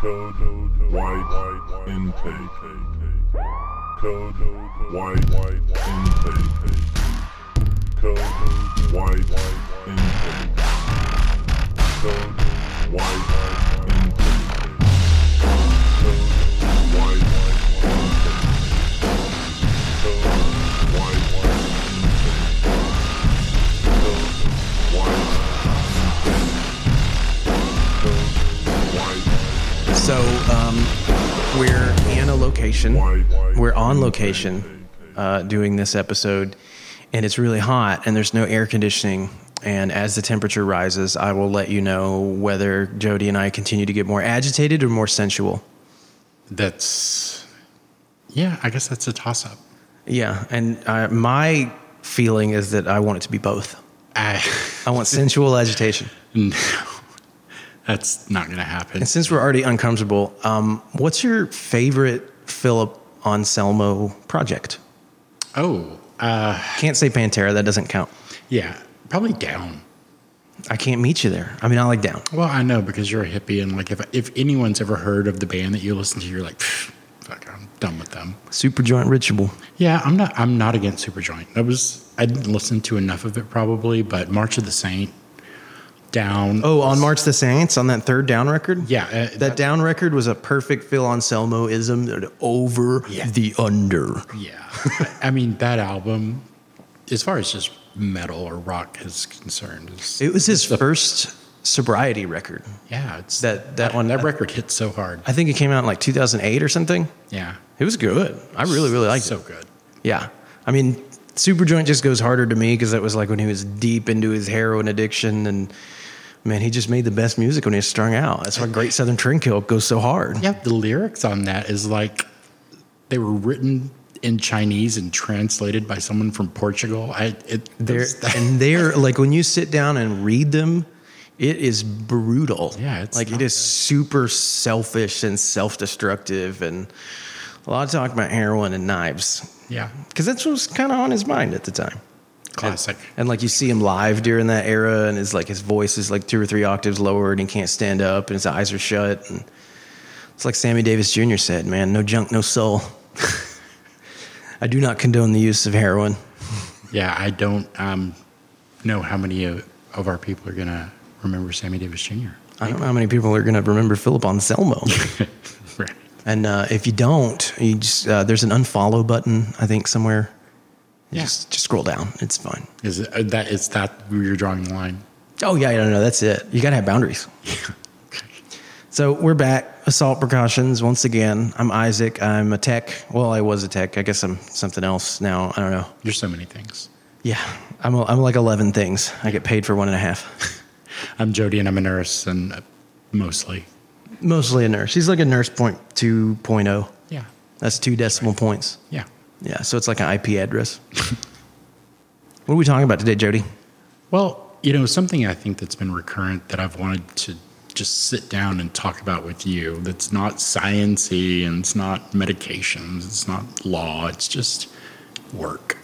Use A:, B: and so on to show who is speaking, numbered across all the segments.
A: Code white intake. Code white intake. Code white intake. Code white intake. Code white intake. Code white
B: So um, we're in a location. We're on location uh, doing this episode, and it's really hot, and there's no air conditioning. And as the temperature rises, I will let you know whether Jody and I continue to get more agitated or more sensual.
C: That's, yeah, I guess that's a toss up.
B: Yeah, and uh, my feeling is that I want it to be both.
C: I,
B: I want sensual agitation.
C: no, that's not going to happen.
B: And since we're already uncomfortable, um, what's your favorite Philip Anselmo project?
C: Oh, uh,
B: Can't say Pantera, that doesn't count.
C: yeah, probably down.
B: I can't meet you there. I mean, I like down.
C: Well, I know because you're a hippie, and like if if anyone's ever heard of the band that you listen to, you're like, "Pfft, fuck, I'm done with them.
B: Superjoint ritual.
C: Yeah, I'm not. I'm not against Superjoint. That was I didn't listen to enough of it probably, but March of the Saint, down.
B: Oh, on March the Saints, on that third down record?
C: yeah, uh,
B: That down record was a perfect Phil Anselmo-ism over
C: Yeah.
B: the under.
C: Yeah, I, mean that album, as far as just metal or rock is concerned, is
B: It was his first sobriety record.
C: yeah, it's
B: That- that one-
C: that record hit so hard.
B: I think it came out in like 2008 or something.
C: Yeah,
B: It was good. I really, really liked
C: so
B: it.
C: good.
B: Yeah. I mean, Superjoint just goes harder to me because that was like when he was deep into his heroin addiction. And man, he just made the best music when he was strung out. That's why Great Southern Trendkill goes so hard.
C: Yeah, the lyrics on that is like they were written in Chinese and translated by someone from Portugal. I it
B: They're, and they're like when you sit down and read them, it is brutal.
C: Yeah, it's
B: like it is super selfish and self-destructive, and a lot of talk about heroin and knives
C: yeah,
B: because that's what was kind of on his mind at the time.
C: Classic.
B: And like you see him live during that era, and his like his voice is like two or three octaves lower, and he can't stand up, and his eyes are shut. And it's like Sammy Davis Jr. said, "Man, no junk, no soul." I do not condone the use of heroin.
C: Yeah, I don't um, know how many of, of our people are gonna remember Sammy Davis Jr.
B: I don't know how many people are going to remember Philip Anselmo.
C: right.
B: and uh, if you don't, you just uh, there's an unfollow button I think somewhere.
C: Yeah.
B: Just just scroll down. It's fine.
C: Is it, uh, that is that where you're drawing the line?
B: Oh yeah, no, no, that's it. You got to have boundaries. So we're back. Assault precautions once again. I'm Isaac. I'm a tech. Well, I was a tech. I guess I'm something else now. I don't know.
C: You're so many things.
B: Yeah, I'm. A, I'm like 11 things. I get paid for one and a half.
C: I'm Jody, and I'm a nurse, and uh, mostly,
B: Mostly a nurse. She's like a nurse point 2.0.
C: yeah,
B: That's two decimal points.
C: yeah.
B: Yeah, so it's like an IP address. what are we talking about today, Jody?
C: Well, you know, something I think that's been recurrent that I've wanted to just sit down and talk about with you. That's not sciency and it's not medications. It's not law. It's just work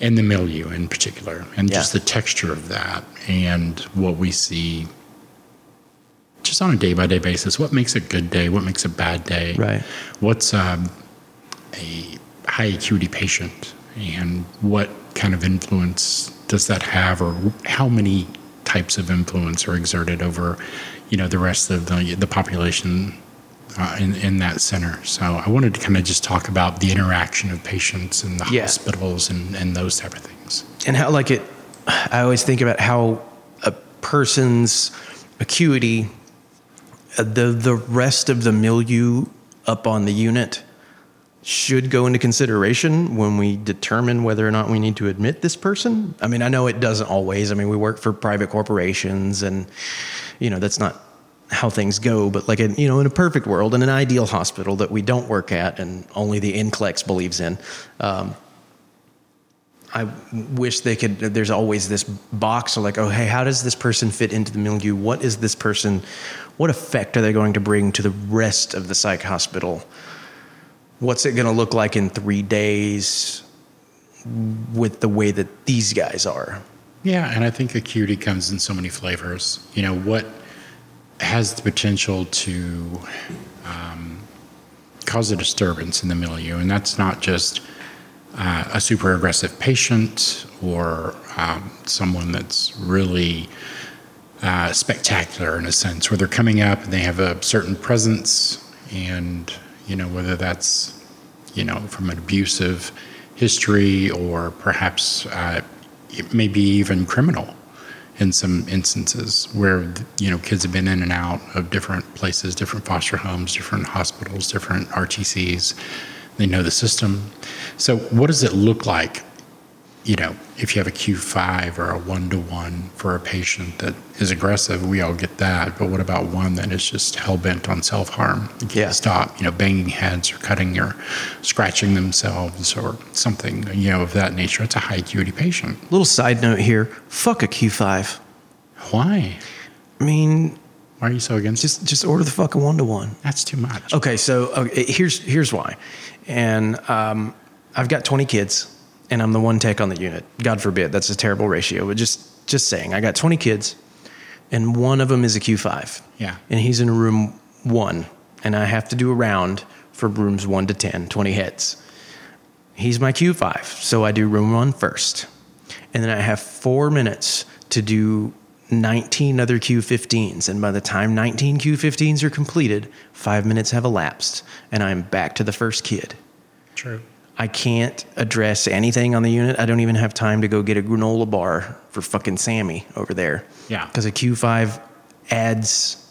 C: and the milieu in particular, and
B: Yeah.
C: just the texture of that and what we see. Just on a day by day basis, what makes a good day? What makes a bad day?
B: Right.
C: What's um, a high acuity patient? And what kind of influence does that have or how many types of influence are exerted over you know the rest of the, the population uh, in, in that center? So i wanted to kind of just talk about the interaction of patients and the
B: Yeah.
C: hospitals and, and those type of things.
B: And how like it i always think about how a person's acuity uh, the the rest of the milieu up on the unit should go into consideration when we determine whether or not we need to admit this person i mean i know it doesn't always i mean we work for private corporations and you know that's not how things go but like in, you know in a perfect world in an ideal hospital that we don't work at and only the NCLEX believes in um, I wish they could. There's always this box of like, oh, hey, how does this person fit into the milieu? What is this person? What effect are they going to bring to the rest of the psych hospital? What's it going to look like in three days with the way that these guys are?
C: Yeah, and I think acuity comes in so many flavors. You know, what has the potential to um, cause a disturbance in the milieu, and that's not just uh, a super aggressive patient or um, someone that's really uh, spectacular in a sense, where they're coming up and they have a certain presence, and you know whether that's you know from an abusive history or perhaps uh, it may be even criminal in some instances where you know kids have been in and out of different places, different foster homes, different hospitals, different RTCs. They know the system. So, what does it look like? You know, if you have a Q5 or a one to one for a patient that is aggressive, we all get that. But what about one that is just hell bent on self harm?
B: Yeah.
C: Stop, you know, banging heads or cutting or scratching themselves or something, you know, of that nature. It's a high acuity patient.
B: Little side note here fuck a Q5.
C: Why?
B: I mean,
C: Why are you so against
B: just just order the fucking one to one.
C: That's too much.
B: Okay, so here's here's why, and um, I've got 20 kids, and I'm the one tech on the unit. God forbid, that's a terrible ratio. But just just saying, I got 20 kids, and one of them is a Q5.
C: Yeah.
B: and he's in room one, and I have to do a round for rooms one to 10, 20 heads. He's my Q5, so I do room one first, and then I have four minutes to do 19 other Q15s. And by the time 19 Q15s are completed, five minutes have elapsed, and I'm back to the first kid.
C: True.
B: I can't address anything on the unit. I don't even have time to go get a granola bar for fucking Sammy over there.
C: Yeah.
B: Because a Q5 adds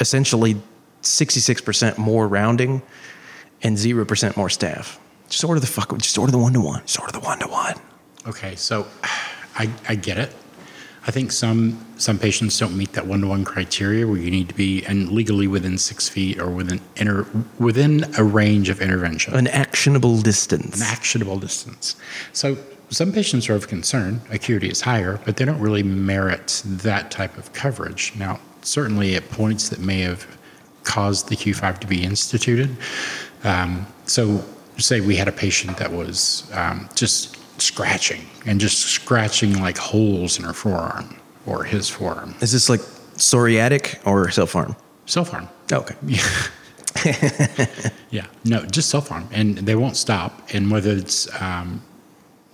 B: essentially 66% more rounding and 0% more staff. Just order the fuck, just order the one to one. Just order the one to one.
C: Okay, so I, I get it. I think some some patients don't meet that one to one criteria where you need to be and legally within six feet or within inter, within a range of intervention,
B: An actionable distance.
C: an actionable distance. So some patients are of concern. Acuity is higher, but they don't really merit that type of coverage. Now, certainly at points that may have caused the Q5 to be instituted. Um, so, say we had a patient that was um, just scratching and just scratching like holes in her forearm or his forearm.
B: Is this like psoriatic or self harm?
C: Self harm.
B: Okay.
C: Yeah, no, just self harm, and they won't stop. And whether it's um,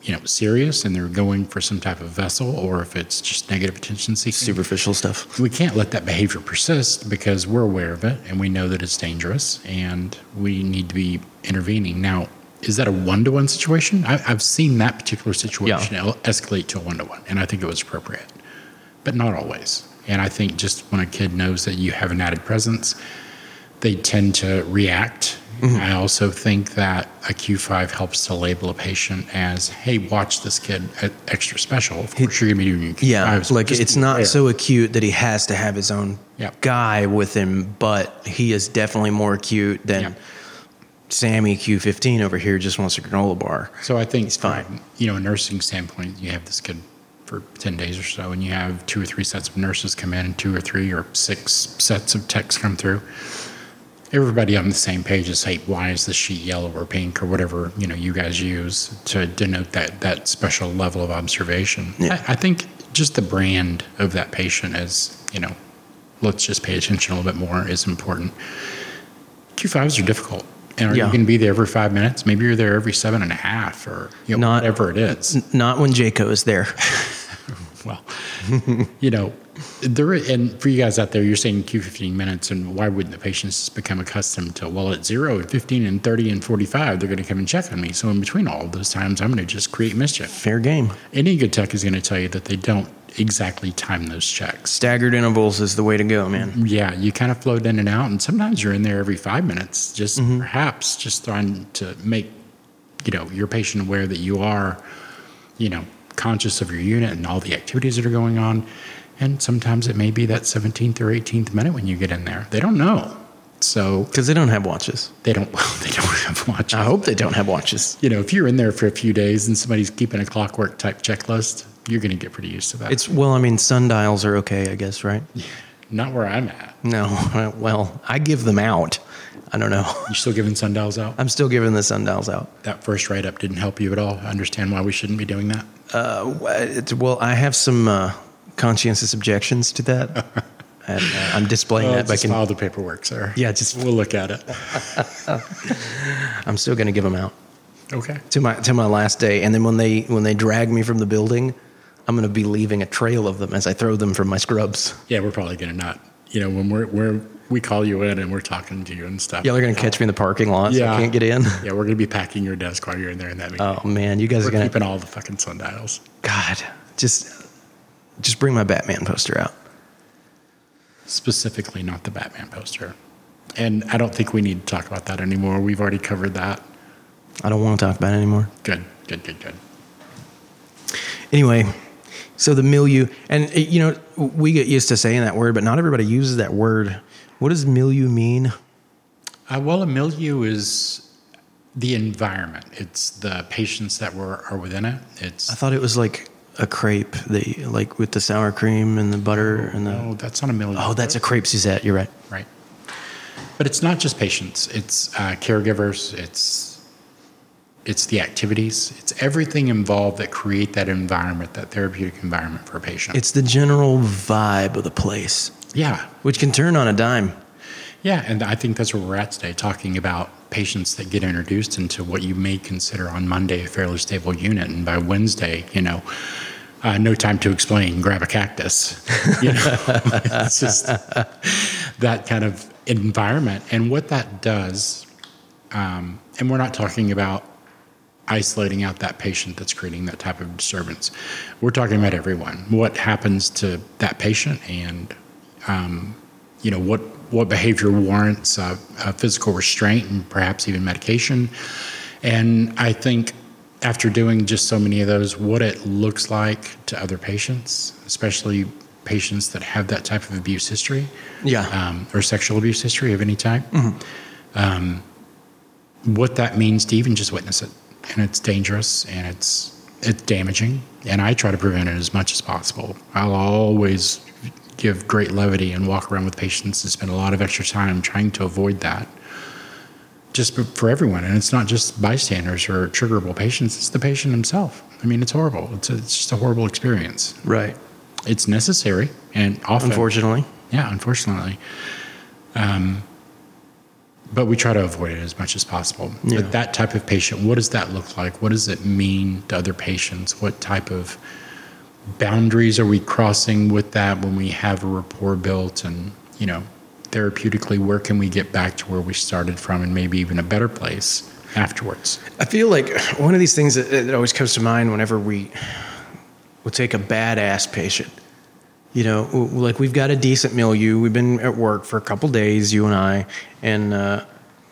C: you know serious and they're going for some type of vessel, or if it's just negative attention seeking,
B: Superficial stuff.
C: we can't let that behavior persist because we're aware of it and we know that it's dangerous, and we need to be intervening. Now, is that a one to one situation? I, I've seen that particular situation el- escalate to a one to one, and I think it was appropriate, but not always. And I think just when a kid knows that you have an added presence, they tend to react. Mm-hmm. I also think that a Q5 helps to label a patient as, hey, watch this kid uh, extra special. Of course, you're going to be doing Q5s.
B: Yeah, like it's not so acute that he has to have his own
C: Yep.
B: guy with him, but he is definitely more acute than
C: Yep.
B: Sammy Q15 over here just wants a granola bar.
C: So I think
B: it's fine.
C: from, you know, a nursing standpoint, you have this kid for 10 days or so, and you have two or three sets of nurses come in, and two or three or six sets of techs come through. Everybody on the same page is, hey, why is this sheet yellow or pink or whatever, you know, you guys use to denote that, that special level of observation.
B: Yeah.
C: I, I think just the brand of that patient is, you know, let's just pay attention a little bit more is important. Q5s are difficult. And are
B: Yeah.
C: you going to be there every five minutes? Maybe you're there every seven and a half or you know,
B: Not-
C: whatever it is.
B: N- Not when JCAHO is there.
C: Well, you know, there and for you guys out there, you're saying Q 15 minutes, and why wouldn't the patients become accustomed to well, at zero, and 15, and 30, and 45, they're going to come and check on me. So in between all of those times, I'm going to just create mischief.
B: Fair game.
C: Any good tech is going to tell you that they don't exactly time those checks.
B: Staggered intervals is the way to go, man.
C: Yeah, you kind of float in and out, and sometimes you're in there every five minutes, just mm-hmm. perhaps just trying to make you know your patient aware that you are, you know, conscious of your unit and all the activities that are going on. And sometimes it may be that 17th or 18th minute when you get in there. They don't know, so
B: Because they don't have watches.
C: they don't. Well, they don't have watches.
B: I hope they don't have watches.
C: You know, if you're in there for a few days and somebody's keeping a clockwork type checklist, you're going to get pretty used to that.
B: It's well, I mean, sundials are okay, I guess, right?
C: Yeah, not where I'm at.
B: No, well, I give them out. I don't know.
C: You're still giving sundials out?
B: I'm still giving the sundials out.
C: that first write up didn't help you at all. I understand why we shouldn't be doing that.
B: Uh, it's, well, I have some uh, conscientious objections to that. And uh, I'm displaying
C: Well,
B: that
C: just
B: in.
C: file the paperwork, sir.
B: Yeah, just-
C: we'll look at it.
B: I'm still going to give them out
C: Okay.
B: to my to my last day, and then when they when they drag me from the building, I'm going to be leaving a trail of them as I throw them from my scrubs.
C: Yeah, we're probably gonna not. You know, when we're we're we call you in and we're talking to you and stuff.
B: Y'all are going to catch me in the parking lot, so I can't get in.
C: Yeah, we're gonna be packing your desk while you're in there in that meeting.
B: Oh man, you guys
C: we're
B: are going to
C: keeping all the fucking sundials.
B: God, just just bring my Batman poster out.
C: Specifically, not the Batman poster. And I don't think we need to talk about that anymore. We've already covered that.
B: I don't want to talk about it anymore.
C: Good, good, good, good.
B: Anyway, so the milieu, and uh, you know, we get used to saying that word, but not everybody uses that word. What does milieu mean?
C: Uh, well, a milieu is the environment. It's the patients that were are within it. It's
B: I thought it was like a crepe, the like with the sour cream and the butter and the.
C: no, that's not a milieu.
B: Oh, that's a crepe Suzette. You're right.
C: right. But it's not just patients. It's uh, caregivers. It's it's the activities. It's everything involved that create that environment, that therapeutic environment for a patient.
B: It's the general vibe of the place,
C: yeah,
B: which can turn on a dime.
C: Yeah, and I think that's where we're at today, talking about patients that get introduced into what you may consider on Monday a fairly stable unit, and by Wednesday, you know, uh, no time to explain, grab a cactus. You know, it's just that kind of environment, and what that does. Um, and we're not talking about isolating out that patient that's creating that type of disturbance. We're talking about everyone. What happens to that patient, and um, you know what what behavior warrants uh, uh, physical restraint and perhaps even medication. And I think after doing just so many of those, what it looks like to other patients, especially patients that have that type of abuse history
B: Yeah.
C: um, or sexual abuse history of any type, um, what that means to even just witness it. And it's dangerous and it's it's damaging. And I try to prevent it as much as possible. I'll always give great levity and walk around with patients and spend a lot of extra time trying to avoid that. Just for- everyone, and it's not just bystanders or triggerable patients; it's the patient himself. I mean, it's horrible. It's a, it's just a horrible experience.
B: right.
C: It's necessary, and often,
B: Unfortunately.
C: yeah, unfortunately. Um, but we try to avoid it as much as possible.
B: Yeah.
C: But that type of patient, what does that look like? What does it mean to other patients? What type of boundaries are we crossing with that when we have a rapport built? And, you know, therapeutically, where can we get back to where we started from and maybe even a better place afterwards?
B: I feel like one of these things that, that always comes to mind whenever we will take a badass patient. You know, like we've got a decent milieu. We've been at work for a couple days, you and I, and uh,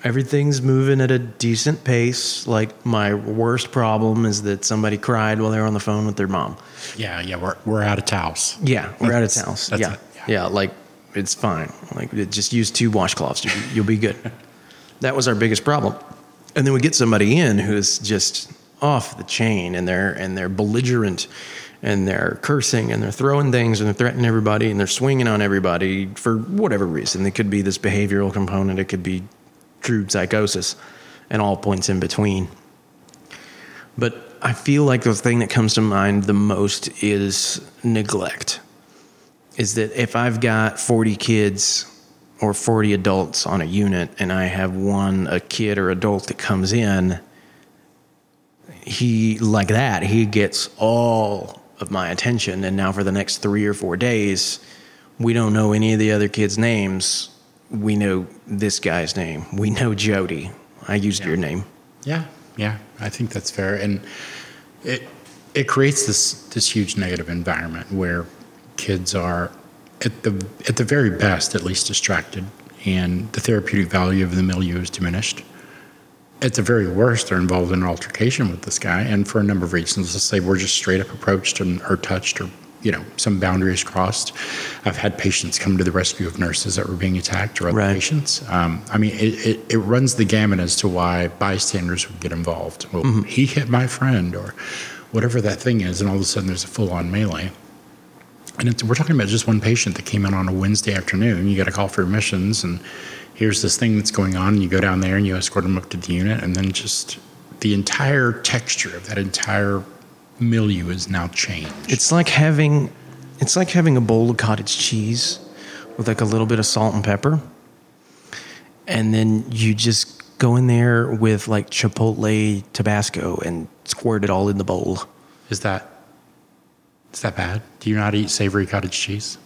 B: everything's moving at a decent pace. Like my worst problem is that somebody cried while they were on the phone with their mom.
C: Yeah, yeah, we're, we're out of towels.
B: Yeah, we're out of
C: That's- that's
B: Yeah.
C: it,
B: yeah,
C: yeah.
B: like it's fine. Like just use two washcloths, you'll be, you'll be good. that was our biggest problem. And then we get somebody in who's just off the chain, and they're and they're belligerent, and they're cursing, and they're throwing things, and they're threatening everybody, and they're swinging on everybody for whatever reason. It could be this behavioral component. It could be true psychosis, and all points in between. But I feel like the thing that comes to mind the most is neglect. Is that if I've got 40 kids or 40 adults on a unit and I have one, a kid or adult that comes in, he, like that, he gets all of my attention. And now for the next three or four days, we don't know any of the other kids' names. We know this guy's name. We know Jody. I used your name.
C: Yeah, yeah, I think that's fair, and it it creates this this huge negative environment where kids are at the at the very best at least distracted, and the therapeutic value of the milieu is diminished. At the very worst, they're involved in an altercation with this guy, and for a number of reasons. Let's say we're just straight up approached and or touched, or you know some boundary is crossed. I've had patients come to the rescue of nurses that were being attacked or other
B: Right.
C: patients. Um, I mean, it, it, it runs the gamut as to why bystanders would get involved. Well, he hit my friend, or whatever that thing is, and all of a sudden there's a full on melee. And it's, we're talking about just one patient that came in on a Wednesday afternoon. You got a call for admissions, and here's this thing that's going on. And you go down there and you escort them up to the unit, and then just the entire texture of that entire milieu is now changed.
B: It's like having it's like having a bowl of cottage cheese with like a little bit of salt and pepper. And then you just go in there with like chipotle Tabasco and squirt it all in the bowl.
C: Is that is that bad? Do you not eat savory cottage cheese?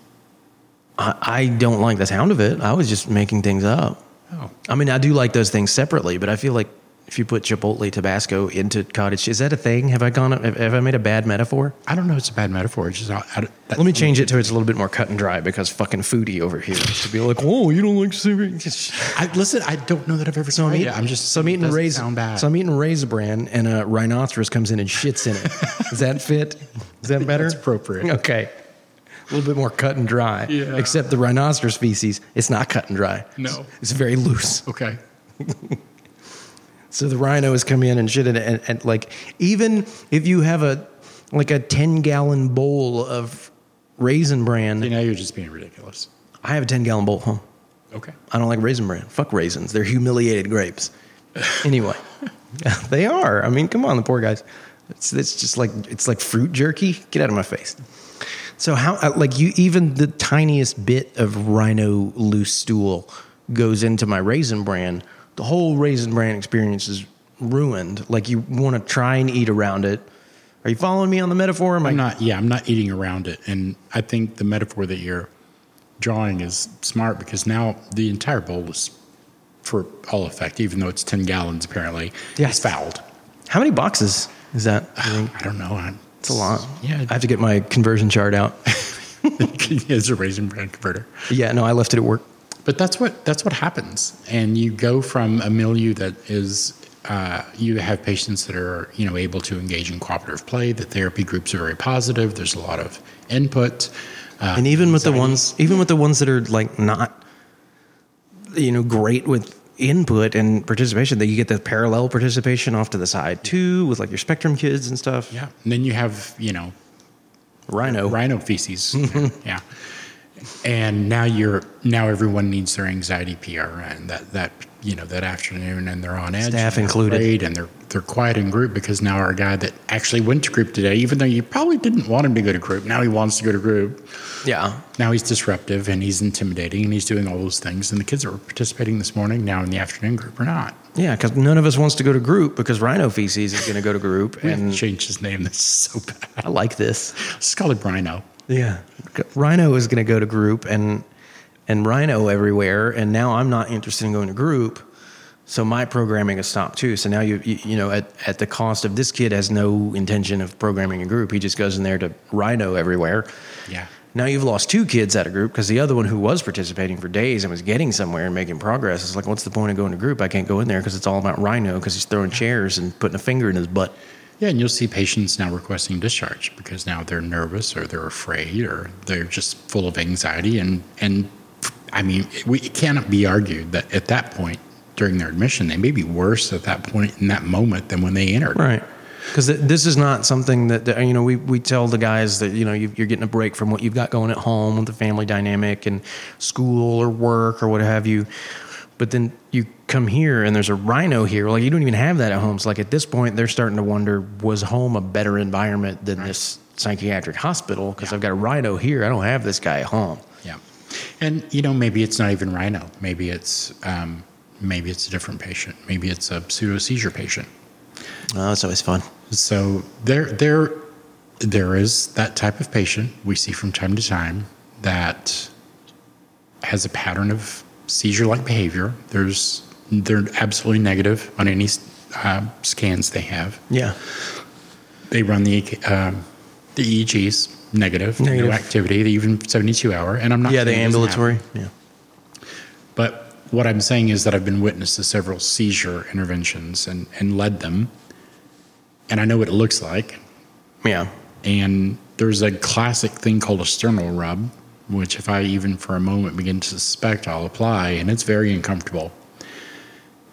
B: I, I don't like the sound of it. I was just making things up.
C: Oh,
B: I mean, I do like those things separately, but I feel like if you put chipotle Tabasco into cottage, is that a thing? Have I gone? Have, have I made a bad metaphor?
C: I don't know. It's a bad metaphor. It's just I, I, that-
B: Let me change it to it's a little bit more cut and dry because fucking foodie over here to be like, whoa, you don't like savory.
C: I, listen, I don't know that I've ever
B: So I'm eating,
C: it. I'm just
B: so I'm eating raisin.
C: Sound bad.
B: So I'm eating raisin bran, and a rhinoceros comes in and shits in it. Does that fit? Is that better?
C: that's appropriate.
B: Okay, a little bit more cut and dry.
C: Yeah.
B: Except the rhinoceros species, it's not cut and dry.
C: No.
B: it's very loose.
C: okay.
B: So the rhinos come in and shit it, and, and like even if you have a like a ten gallon bowl of raisin bran,
C: You know, you're just being ridiculous.
B: I have a ten gallon bowl home.
C: Okay.
B: I don't like raisin bran. Fuck raisins. They're humiliated grapes. Anyway, they are. I mean, come on, the poor guys. It's, it's just like it's like fruit jerky. Get out of my face. So how uh, like you even the tiniest bit of rhino loose stool goes into my raisin bran, the whole raisin bran experience is ruined. Like you want to try and eat around it. Are you following me on the metaphor? Am I
C: I'm not. Yeah, I'm not eating around it, and I think the metaphor that you're drawing is smart because now the entire bowl is, for all effect, even though it's ten gallons apparently,
B: Yes.
C: is fouled.
B: How many boxes is that? I
C: I don't know. I,
B: it's a lot.
C: Yeah.
B: I have to get my conversion chart out.
C: it's a raisin bran converter.
B: Yeah, no, I left it at work.
C: But that's what that's what happens, and you go from a milieu that is uh, you have patients that are you know able to engage in cooperative play. The therapy groups are very positive. There's a lot of input, uh,
B: and even with the ones even with the ones that are like not you know great with input and participation that you get the parallel participation off to the side too with like your spectrum kids and stuff
C: yeah, and then you have you know
B: rhino
C: rhino feces. yeah. And now you're now everyone needs their anxiety PRN that that you know that afternoon and they're on edge.
B: Staff
C: and
B: included.
C: and they're they're quiet in group because now our guy that actually went to group today, even though you probably didn't want him to go to group, now he wants to go to group.
B: yeah
C: Now he's disruptive and he's intimidating and he's doing all those things. And the kids that were participating this morning now in the afternoon group are not.
B: yeah because none of us wants to go to group because rhino feces is going to go to group
C: And change his name. That's so bad.
B: i like this
C: Let's call it Rhino.
B: Yeah. Rhino is going to go to group and and rhino everywhere and now i'm not interested in going to group so my programming has stopped too. So now you you, you know at, at the cost of this kid has no intention of programming a group. He just goes in there to rhino everywhere.
C: Yeah.
B: now you've lost two kids out of group because the other one who was participating for days and was getting somewhere and making progress is like what's the point of going to group? I can't go in there because it's all about rhino because he's throwing chairs and putting a finger in his butt
C: Yeah, and you'll see patients now requesting discharge because now they're nervous or they're afraid or they're just full of anxiety. And, and I mean, we, it cannot be argued that at that point during their admission, they may be worse at that point in that moment than when they entered.
B: Right. Because this is not something that, that, you know we, we tell the guys that you know you, you're getting a break from what you've got going at home with the family dynamic and school or work or what have you, but then you come here and there's a rhino here like you don't even have that at home. So like at this point they're starting to wonder was home a better environment than this psychiatric hospital because
C: Yeah.
B: I've got a rhino here I don't have this guy at home.
C: Yeah. And, you know, maybe it's not even rhino. Maybe it's, um, maybe it's a different patient. Maybe it's a pseudo seizure patient.
B: Oh, that's always fun.
C: So there, there, there is that type of patient we see from time to time that has a pattern of seizure-like behavior. There's, they're absolutely negative on any uh, scans they have.
B: Yeah.
C: They run the um, the EEGs negative,
B: Negative.
C: no activity, they even 72 hour. And I'm not
B: Yeah, the
C: saying it doesn't happen.
B: ambulatory. Yeah.
C: But what I'm saying is that I've been witness to several seizure interventions and, and led them. And I know what it looks like.
B: Yeah.
C: And there's a classic thing called a sternal rub, which if I even for a moment begin to suspect, I'll apply, and it's very uncomfortable.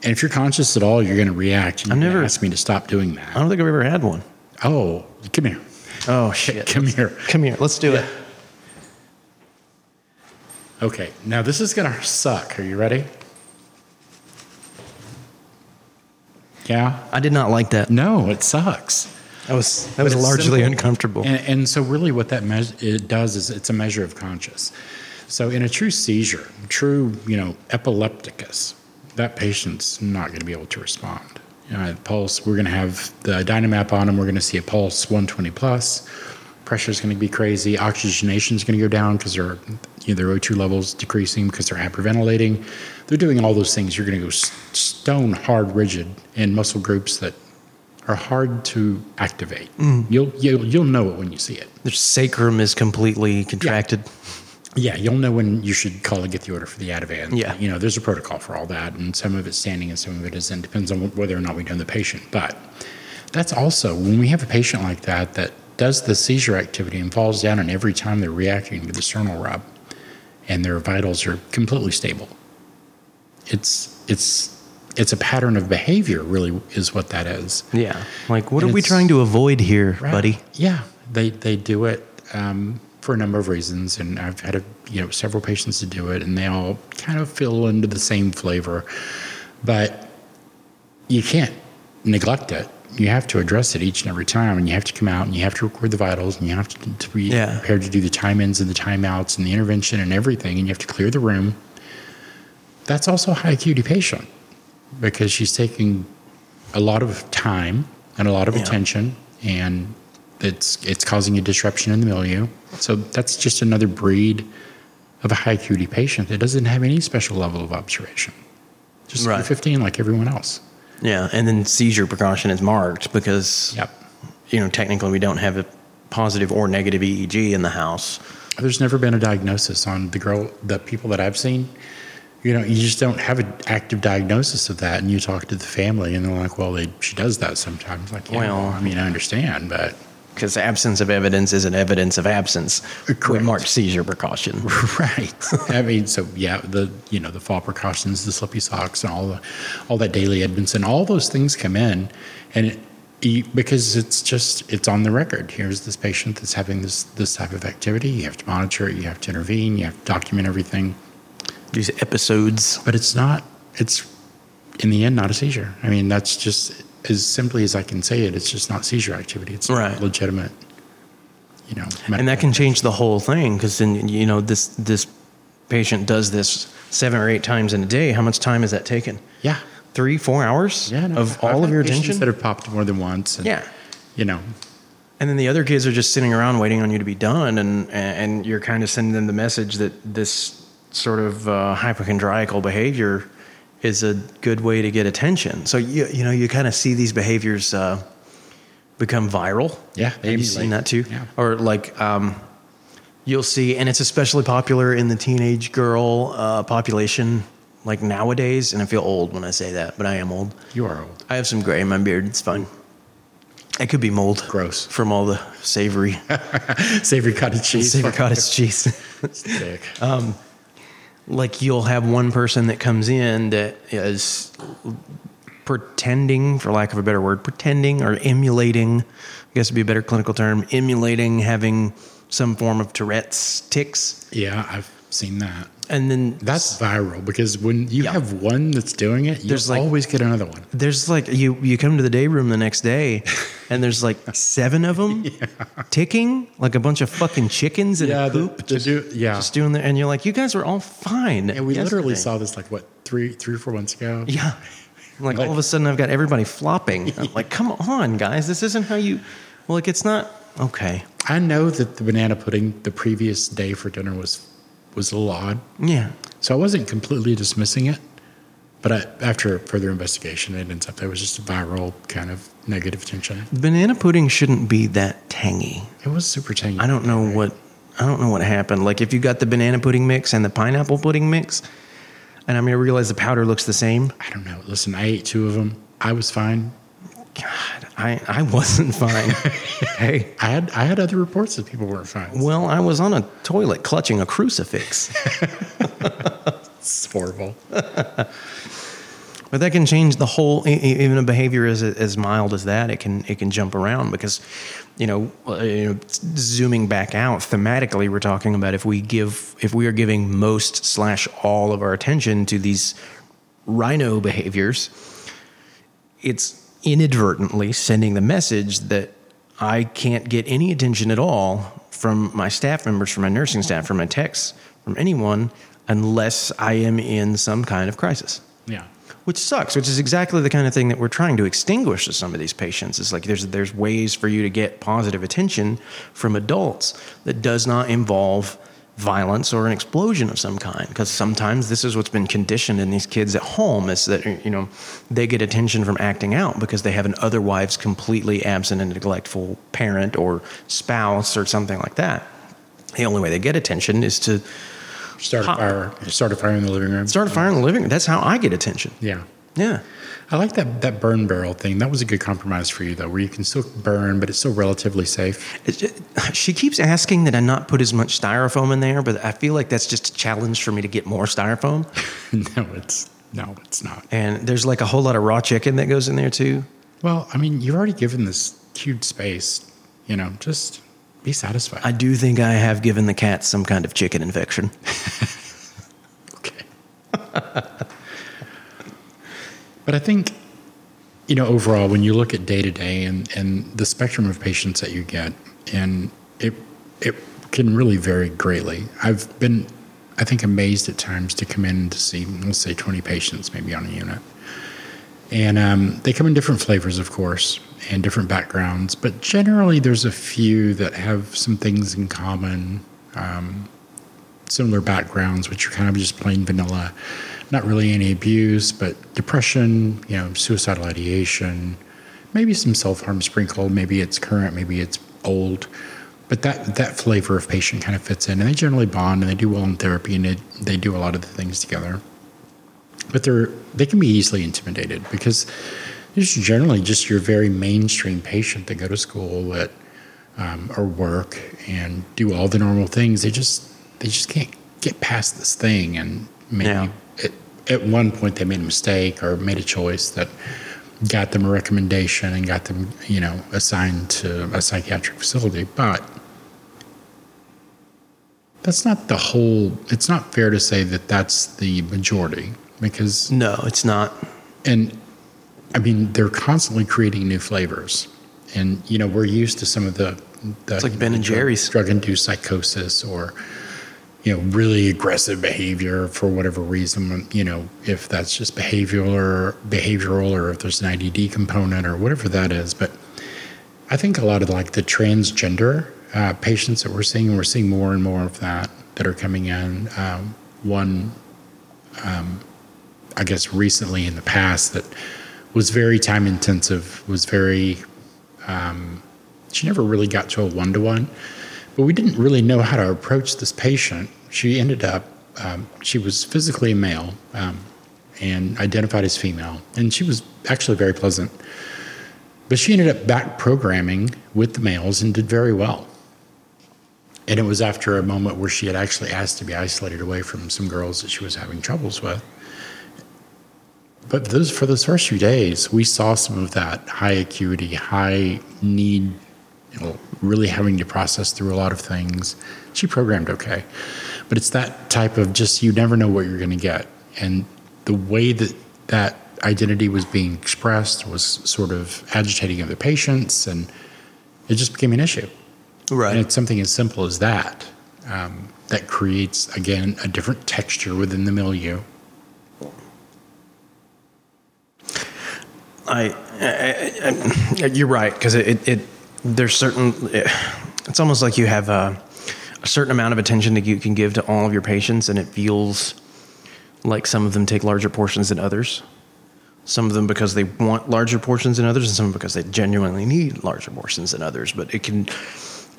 C: And if you're conscious at all, you're going to react. And
B: I've never-
C: ask me to stop doing that.
B: I don't think I've ever had one.
C: Oh, come here.
B: Oh shit.
C: Come here.
B: Come here. Let's do it.
C: Okay, now this is going to suck. Are you ready? Yeah?
B: I did not like that.
C: No, it sucks.
B: That was that was largely
C: simple.
B: uncomfortable.
C: And, and so, really, what that meas- it does is it's a measure of conscious. So in a true seizure, true, you know, epilepticus, that patient's not going to be able to respond. You know, pulse, we're going to have the Dinamap on them. We're going to see a pulse 120 plus. Pressure is going to be crazy. Oxygenation is going to go down because their, you know, their O2 levels decreasing because they're hyperventilating. They're doing all those things. You're going to go stone hard rigid in muscle groups that are hard to activate. Mm. You'll, you'll you'll know it when you see it.
B: Their sacrum is completely contracted.
C: Yeah, you'll know when you should call and get the order for the Ativan.
B: Yeah.
C: You know, there's a protocol for all that, and some of it's standing and some of it isn't. Depends on whether or not we know the patient. But that's also when we have a patient like that that does the seizure activity and falls down, and every time they're reacting to the sternal rub, and their vitals are completely stable. It's it's it's a pattern of behavior, really, is what that is.
B: Yeah. Like, what
C: And
B: are we trying to avoid here,
C: Right.
B: buddy?
C: Yeah, they they do it um, for a number of reasons, and I've had a, you know several patients to do it, and they all kind of fill into the same flavor, but you can't neglect it. You have to address it each and every time, and you have to come out and you have to record the vitals, and you have to, to be
B: Yeah.
C: prepared to do the time ins and the timeouts and the intervention and everything, and you have to clear the room. That's also a high acuity patient because she's taking a lot of time and a lot of
B: Yeah.
C: attention, and it's it's causing a disruption in the milieu. So that's just another breed of a high acuity patient that doesn't have any special level of observation, just
B: Right.
C: 15 like everyone else.
B: Yeah. And then seizure precaution is marked because,
C: Yep.
B: you know, technically we don't have a positive or negative EEG in the house.
C: There's never been a diagnosis on the girl, the people that I've seen. You know, you just don't have an active diagnosis of that, and you talk to the family, and they're like, "Well, they, she does that sometimes." Like, yeah,
B: Well-
C: I mean, I understand, but
B: Because absence of evidence is an evidence of absence. Uh, we
C: Correct.
B: mark seizure precaution.
C: right. I mean, so yeah, the you know the fall precautions, the slippy socks, and all the all that daily Edmondson, all those things come in, and it, because it's just it's on the record. Here's this patient that's having this this type of activity. You have to monitor it. You have to intervene. You have to document everything.
B: These episodes.
C: But it's not. It's in the end not a seizure. I mean, that's just as simply as I can say it. It's just not seizure activity. It's
B: Right.
C: legitimate. You know,
B: And that can change the whole thing because then, you know, this, this patient does this seven or eight times in a day. How much time is that taken?
C: Yeah.
B: Three, four hours
C: Yeah, no,
B: of
C: I've
B: all of your attention?
C: that have popped more than once. And,
B: Yeah.
C: you know,
B: And then the other kids are just sitting around waiting on you to be done, and and you're kind of sending them the message that this sort of uh, hypochondriacal behavior is a good way to get attention. So you you know you kind of see these behaviors uh, become viral.
C: Yeah,
B: have you seen that too?
C: Yeah.
B: Or like um, you'll see, and it's especially popular in the teenage girl uh, population. Like nowadays, and I feel old when I say that, but I am old.
C: you are old.
B: I have some gray in my beard. It's fine. It could be mold.
C: Gross.
B: From all the savory,
C: Savory cottage cheese.
B: savory cottage cheese.
C: Stick.
B: Like you'll have one person that comes in that is pretending, for lack of a better word, pretending or emulating, I guess would be a better clinical term, emulating having some form of Tourette's tics.
C: yeah, I've seen that.
B: And then
C: That's viral because when you
B: Yeah.
C: have one that's doing it, you
B: There's like-
C: always get another one.
B: there's like you you come to the day room the next day and there's like seven of them ticking like a bunch of fucking chickens in a coop
C: the, do, yeah.
B: just doing that, and you're like you guys are all fine
C: and we literally saw this like what three, three or four months ago.
B: yeah like,
C: Like-
B: all of a sudden i've got everybody flopping I'm like come on guys this isn't how you well like it's not okay
C: I know that the banana pudding the previous day for dinner was was a little odd,
B: yeah
C: so I wasn't completely dismissing it. But I, after further investigation, it ends up that was just a viral kind of negative tension.
B: banana pudding shouldn't be that tangy
C: It was super tangy.
B: i don't know what i don't know what happened like if you got the banana pudding mix and the pineapple pudding mix and i mean i realize the powder looks the same
C: I don't know. Listen, I ate two of them. I was fine.
B: God, I, I wasn't fine. hey,
C: I had I had other reports that people weren't fine.
B: well, I was on a toilet clutching a crucifix.
C: It's horrible.
B: But that can change the whole, even a behavior as, as mild as that, it can, it can jump around because, you know, uh, you know, zooming back out thematically, we're talking about if we give, if we are giving most slash all of our attention to these rhino behaviors, it's inadvertently sending the message that I can't get any attention at all from my staff members, from my nursing staff, from my techs, from anyone unless I am in some kind of crisis
C: Yeah.
B: which sucks which is exactly the kind of thing that we're trying to extinguish to some of these patients it's like there's there's ways for you to get positive attention from adults that does not involve violence or an explosion of some kind because sometimes this is what's been conditioned in these kids at home is that you know they get attention from acting out because they have an otherwise completely absent and neglectful parent or spouse or something like that the only way they get attention is to
C: Start a fire. Start a fire in the living room.
B: start a fire in the living room that's how i get attention
C: Yeah.
B: yeah
C: I like that that burn barrel thing. That was a good compromise for you though, where you can still burn, but it's still relatively safe.
B: She keeps asking that I not put as much styrofoam in there, but I feel like that's just a challenge for me to get more styrofoam.
C: no, it's no, it's not.
B: And there's like a whole lot of raw chicken that goes in there too.
C: Well, I mean, you've already given this huge space. You know, just be satisfied.
B: I do think I have given the cats some kind of chicken infection.
C: Okay. but I think, you know, overall, when you look at day to day and and the spectrum of patients that you get, and it it can really vary greatly. I've been, I think, amazed at times to come in to see, let's say, twenty patients maybe on a unit, and um, they come in different flavors, of course, and different backgrounds. But generally, there's a few that have some things in common similar backgrounds, which are kind of just plain vanilla. Not really any abuse, but depression, you know, suicidal ideation, maybe some self harm sprinkled. Maybe it's current, maybe it's old. But that, that flavor of patient kind of fits in. And they generally bond and they do well in therapy and they, they do a lot of the things together. But they're, they can be easily intimidated because it's generally just your very mainstream patient that go to school that um, or work and do all the normal things. They just they just can't get past this thing, and maybe
B: Yeah.
C: At, one point they made a mistake or made a choice that got them a recommendation and got them you know assigned to a psychiatric facility, but. That's not the whole. It's not fair to say that that's the majority because
B: No, it's not.
C: and I mean, they're constantly creating new flavors, and you know, we're used to some of the. the
B: It's like Ben and Jerry's.
C: drug-induced psychosis, or you know, really aggressive behavior for whatever reason. You know, if that's just behavioral or behavioral, or if there's an IDD component or whatever that is. But I think a lot of like the transgender uh, patients that we're seeing, we're seeing more and more of that that are coming in. Um, one I guess recently in the past that was very time intensive, was very, um, she never really got to a one to one, but we didn't really know how to approach this patient. She ended up, um, she was physically male um, and identified as female, and she was actually very pleasant. But she ended up back programming with the males and did very well. And it was after a moment where she had actually asked to be isolated away from some girls that she was having troubles with. But those for those first few days, we saw some of that high acuity, high need, you know, really having to process through a lot of things. She programmed okay, but it's that type of just you never know what you're going to get, and the way that that identity was being expressed was sort of agitating other patients, and it just became an issue.
B: Right.
C: And it's something as simple as that um, that creates, again, a different texture within the milieu.
B: I, I, I you're right because it, it, it there's certain it's almost like you have a, a certain amount of attention that you can give to all of your patients and it feels like some of them take larger portions than others. Some of them because they want larger portions than others and some because they genuinely need larger portions than others. But it can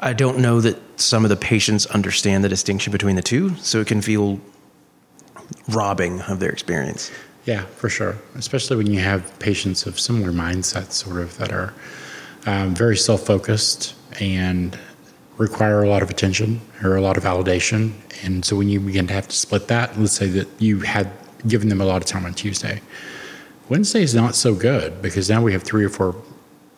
B: i don't know that some of the patients understand the distinction between the two so it can feel robbing of their experience.
C: Yeah, for sure. Especially when you have patients of similar mindsets, sort of, that are um, very self focused and require a lot of attention or a lot of validation. And so when you begin to have to split that, let's say that you had given them a lot of time on Tuesday, Wednesday is not so good because now we have three or four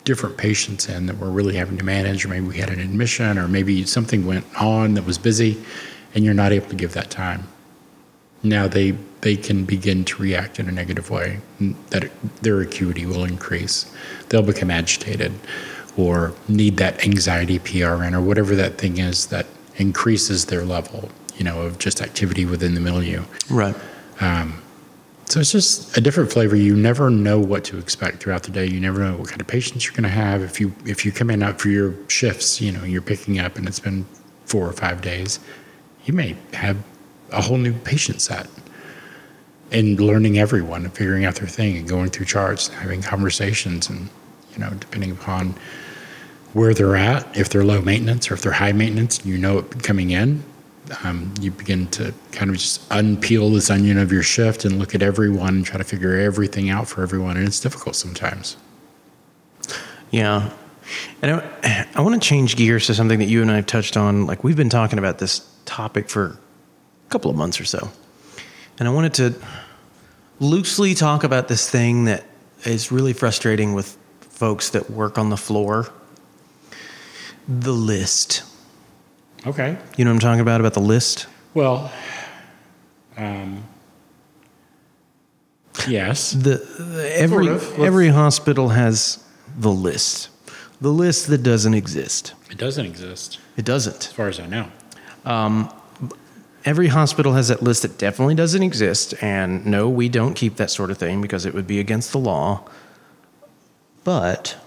C: different patients in that we're really having to manage, or maybe we had an admission, or maybe something went on that was busy, and you're not able to give that time. Now they they can begin to react in a negative way that their acuity will increase. They'll become agitated or need that anxiety prn or whatever that thing is that increases their level you know, of just activity within the milieu.
B: Right.
C: Um, so it's just a different flavor. You never know what to expect throughout the day. You never know what kind of patients you're going to have. If you if you come in up for your shifts, you know you're picking up, and it's been four or five days, you may have a whole new patient set. And learning everyone and figuring out their thing and going through charts and having conversations and you know depending upon where they're at, if they're low maintenance or if they're high maintenance, you know it coming in, um, you begin to kind of just unpeel this onion of your shift and look at everyone and try to figure everything out for everyone. And it's difficult sometimes.
B: Yeah. And I, I want to change gears to something that you and I have touched on. Like, we've been talking about this topic for a couple of months or so. And I wanted to loosely talk about this thing that is really frustrating with folks that work on the floor the list.
C: Okay.
B: You know what I'm talking about? About the list?
C: Well, um, yes.
B: The, the every
C: Sort of.
B: Every hospital has the list. The list that doesn't exist.
C: It doesn't exist,
B: It doesn't.
C: as far as I know.
B: Every hospital has that list that definitely doesn't exist. And no, we don't keep that sort of thing because it would be against the law. But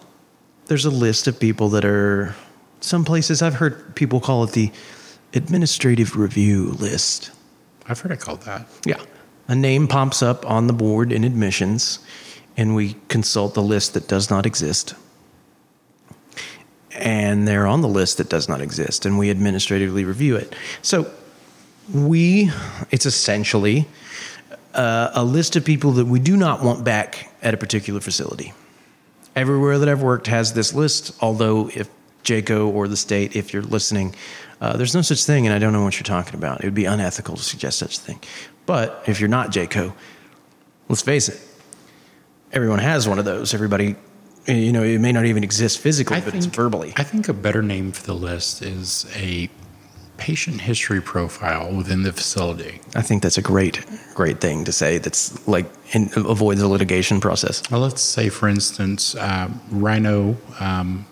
B: there's a list of people that are, some places I've heard people call it the administrative review list.
C: I've heard it called that.
B: Yeah. A name pops up on the board in admissions, and we consult the list that does not exist. And they're on the list that does not exist, and we administratively review it. So we, it's essentially uh, a list of people that we do not want back at a particular facility. Everywhere that I've worked has this list, although if JCAHO or the state, if you're listening, uh, there's no such thing, and I don't know what you're talking about. It would be unethical to suggest such a thing. But if you're not JCAHO, let's face it, everyone has one of those. Everybody, you know, it may not even exist physically, but it's verbally.
C: I think a better name for the list is a patient history profile within the facility.
B: I think that's a great, great thing to say. That's like in, avoids the litigation process.
C: Well, let's say, for instance, uh, Rhino um,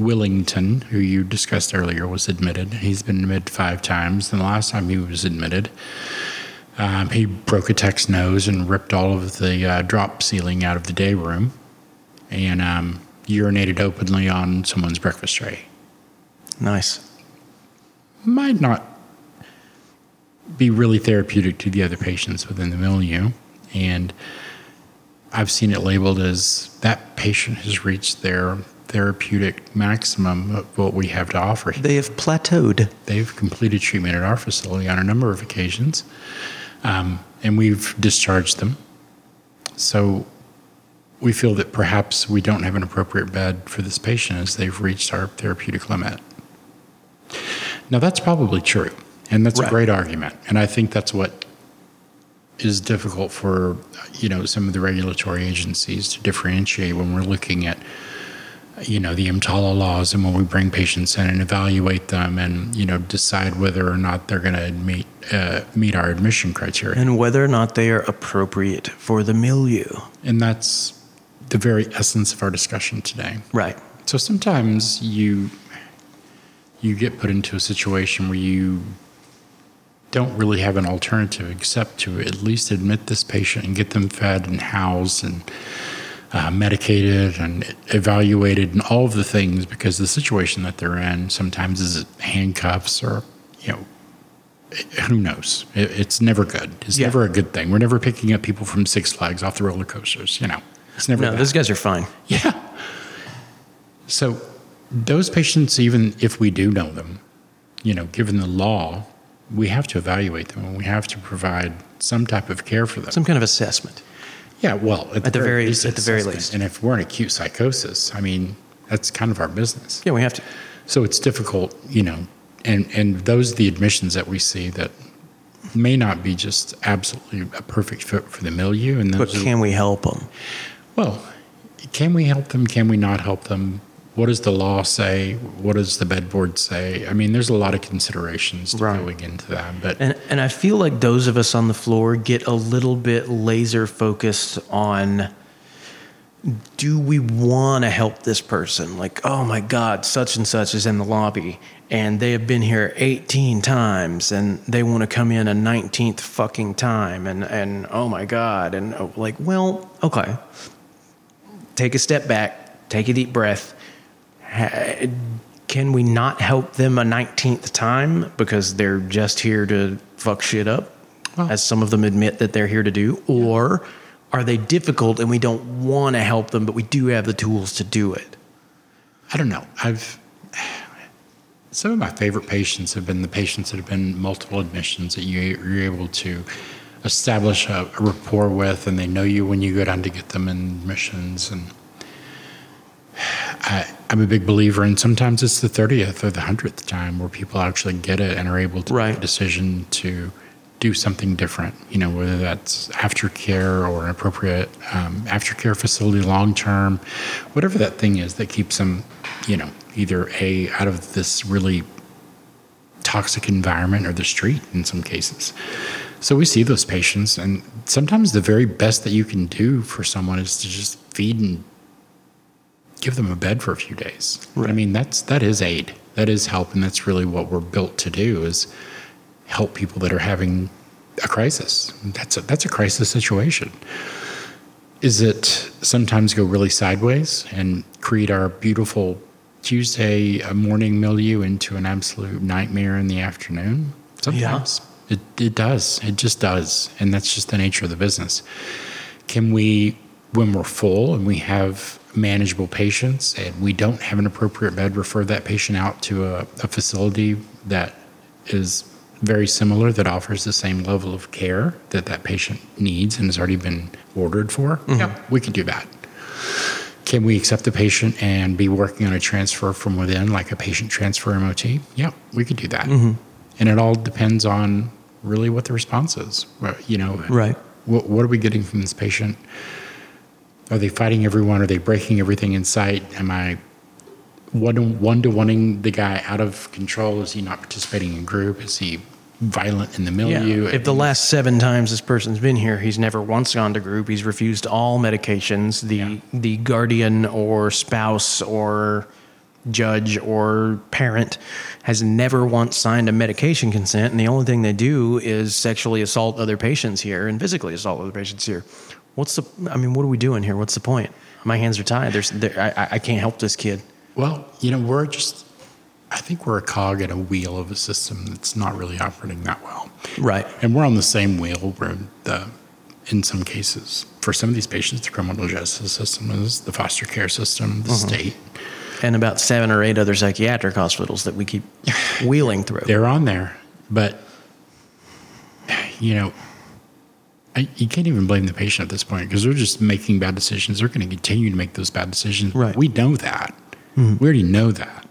C: Willington, who you discussed earlier, was admitted. He's been admitted five times. And the last time he was admitted, um, he broke a tech's nose and ripped all of the uh, drop ceiling out of the day room and um, urinated openly on someone's breakfast tray.
B: Nice.
C: Might not be really therapeutic to the other patients within the milieu. And I've seen it labeled as that patient has reached their therapeutic maximum of what we have to offer.
B: They have plateaued.
C: They've completed treatment at our facility on a number of occasions, um, and we've discharged them. So we feel that perhaps we don't have an appropriate bed for this patient as they've reached our therapeutic limit. Now, that's probably true, and that's
B: Right.
C: a great argument. And I think that's what is difficult for you know some of the regulatory agencies to differentiate when we're looking at you know the EMTALA laws and when we bring patients in and evaluate them and you know decide whether or not they're going to meet uh, meet our admission criteria.
B: And whether or not they are appropriate for the milieu.
C: And that's the very essence of our discussion today.
B: Right.
C: So sometimes you you get put into a situation where you don't really have an alternative except to at least admit this patient and get them fed and housed and uh, medicated and evaluated and all of the things because the situation that they're in sometimes is handcuffs or you know who knows it, it's never good it's
B: Yeah.
C: never a good thing we're never picking up people from six flags off the roller coasters you know it's never
B: No,
C: that.
B: those guys are fine.
C: Yeah. So those patients, even if we do know them, you know, given the law, we have to evaluate them and we have to provide some type of care for them.
B: Some kind of assessment.
C: yeah, well, at,
B: the very-
C: least
B: at the very least.
C: And if we're in acute psychosis, I mean, that's kind of our business.
B: Yeah, we have to.
C: So it's difficult, you know, and, and those are the admissions that we see that may not be just absolutely a perfect fit for the milieu. And
B: But
C: those are-
B: can we help them?
C: well, can we help them? Can we not help them? What does the law say? What does the bed board say? I mean, there's a lot of considerations
B: Right.
C: going into that, but
B: And and I feel like those of us on the floor get a little bit laser focused on do we want to help this person? Like, oh my God, such and such is in the lobby and they have been here 18 times and they want to come in a 19th fucking time. And, and oh my God. And oh, like, well, okay. Take a step back, take a deep breath. Can we not help them a 19th time because they're just here to fuck shit up? As some of them admit that they're here to do? Or are they difficult and we don't want to help them, but we do have the tools to do it?
C: I don't know. I've some of my favorite patients have been the patients that have been multiple admissions that you, you're able to establish a, a rapport with, and they know you when you go down to get them in admissions. And I, I'm a big believer in sometimes it's the 30th or the 100th time where people actually get it and are able to
B: Right.
C: make a decision to do something different, you know, whether that's aftercare or an appropriate um, aftercare facility long term, whatever that thing is that keeps them, you know, either A, out of this really toxic environment or the street in some cases. So we see those patients, and sometimes the very best that you can do for someone is to just feed and give them a bed for a few days. I mean, that's that is aid, that is help, and that's really what we're built to do is help people that are having a crisis. That's a, that's a crisis situation. Is it sometimes go really sideways and create our beautiful Tuesday morning milieu into an absolute nightmare in the afternoon? Sometimes. It, it does. It just does. And that's just the nature of the business. Can we, when we're full and we have manageable patients and we don't have an appropriate bed, refer that patient out to a, a facility that is very similar, that offers the same level of care that that patient needs and has already been ordered for? Mm-hmm. Yeah, we can do that. Can we accept the patient and be working on a transfer from within, like a patient transfer MOT? Yeah, we could do that. Mm-hmm. And it all depends on really what the response is. Well, You know,
B: Right.
C: What, what are we getting from this patient? Are they fighting everyone? Are they breaking everything in sight? Am I one one to oneing the guy out of control? Is he not participating in group? Is he violent in the milieu?
B: If the last seven times this person's been here, he's never once gone to group. He's refused all medications. The
C: Yeah.
B: the guardian or spouse or judge or parent has never once signed a medication consent, and the only thing they do is sexually assault other patients here and physically assault other patients here. What's the? I mean, what are we doing here? What's the point? My hands are tied. There's, there, I, I- I can't help this kid.
C: Well, you know, we're just, I think we're a cog in a wheel of a system that's not really operating that well.
B: Right.
C: And we're on the same wheel where the, in some cases, for some of these patients, the criminal justice system is the foster care system, the mm-hmm. state.
B: And about seven or eight other psychiatric hospitals that we keep wheeling through.
C: They're on there. But, you know, I, you can't even blame the patient at this point because they're just making bad decisions. They're going to continue to make those bad decisions.
B: Right.
C: We know that. Mm-hmm. We already know that.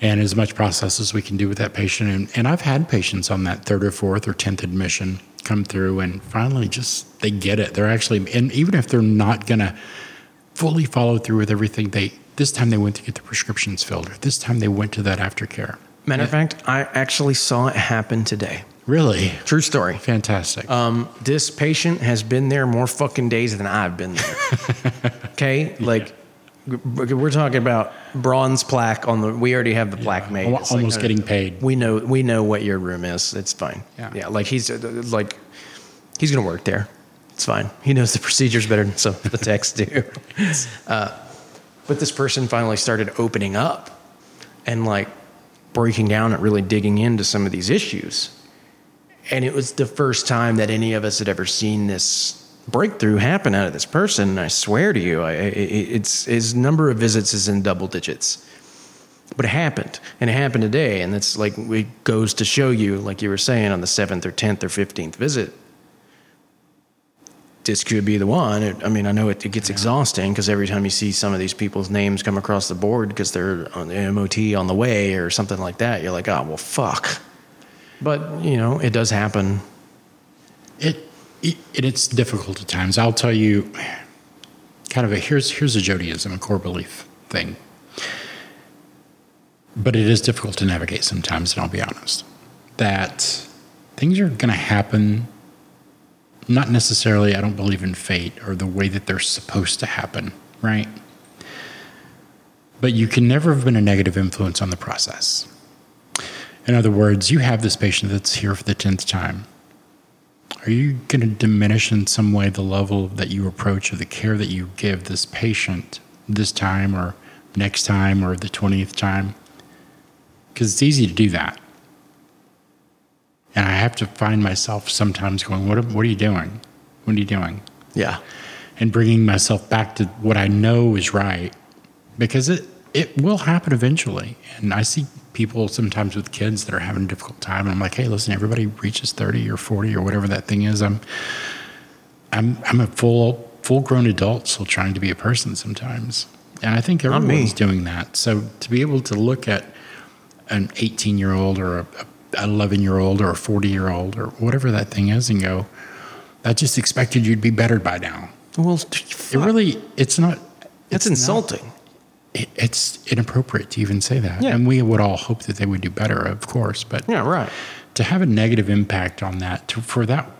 C: And as much process as we can do with that patient. And, and I've had patients on that third or fourth or 10th admission come through and finally just, they get it. They're actually, and even if they're not going to fully follow through with everything, they, this time they went to get the prescriptions filled, or this time they went to that aftercare.
B: Matter of fact, I actually saw it happen today.
C: Really?
B: True story.
C: Fantastic.
B: Um, this patient has been there more fucking days than I've been there. okay, like we're talking about bronze plaque on the. We already have the plaque made. It's
C: almost
B: uh,
C: getting paid.
B: We know. We know what your room is. It's fine.
C: Yeah.
B: yeah. Like he's uh, like he's gonna work there. It's fine. He knows the procedures better than some of the techs do. Uh, but this person finally started opening up and like breaking down and really digging into some of these issues. And it was the first time that any of us had ever seen this breakthrough happen out of this person. And I swear to you, I, it's his number of visits is in double digits. But it happened, and it happened today, and it's like it goes to show you, like you were saying, on the seventh or tenth or fifteenth visit, this could be the one. It, I mean, I know it, it gets exhausting because every time you see some of these people's names come across the board because they're on the MOT on the way or something like that, you're like, oh well, fuck. But you know, it does happen.
C: It, it it's difficult at times. I'll tell you, kind of a here's here's a Jodyism, a core belief thing. But it is difficult to navigate sometimes, and I'll be honest. That things are going to happen not necessarily, I don't believe in fate or the way that they're supposed to happen, right? But you can never have been a negative influence on the process. In other words, you have this patient that's here for the 10th time. Are you going to diminish in some way the level that you approach or the care that you give this patient this time or next time or the 20th time? Because it's easy to do that. And I have to find myself sometimes going, what, what are you doing? What are you doing?
B: Yeah.
C: And bringing myself back to what I know is right because it, it will happen eventually. And I see people sometimes with kids that are having a difficult time. And I'm like, hey, listen, everybody reaches 30 or 40 or whatever that thing is. I'm, I'm, I'm a full, full grown adult still trying to be a person sometimes. And I think
B: Not
C: everyone's doing that. So to be able to look at an 18 year old or a, a 11 year old or a 40 year old or whatever that thing is and go, I just expected you'd be better by now.
B: Well,
C: It really, it's not.
B: it's
C: it's
B: insulting.
C: it, it's inappropriate to even say that.
B: Yeah.
C: And we would all hope that they would do better, of course. But
B: Yeah, right.
C: to have a negative impact on that, to, for that,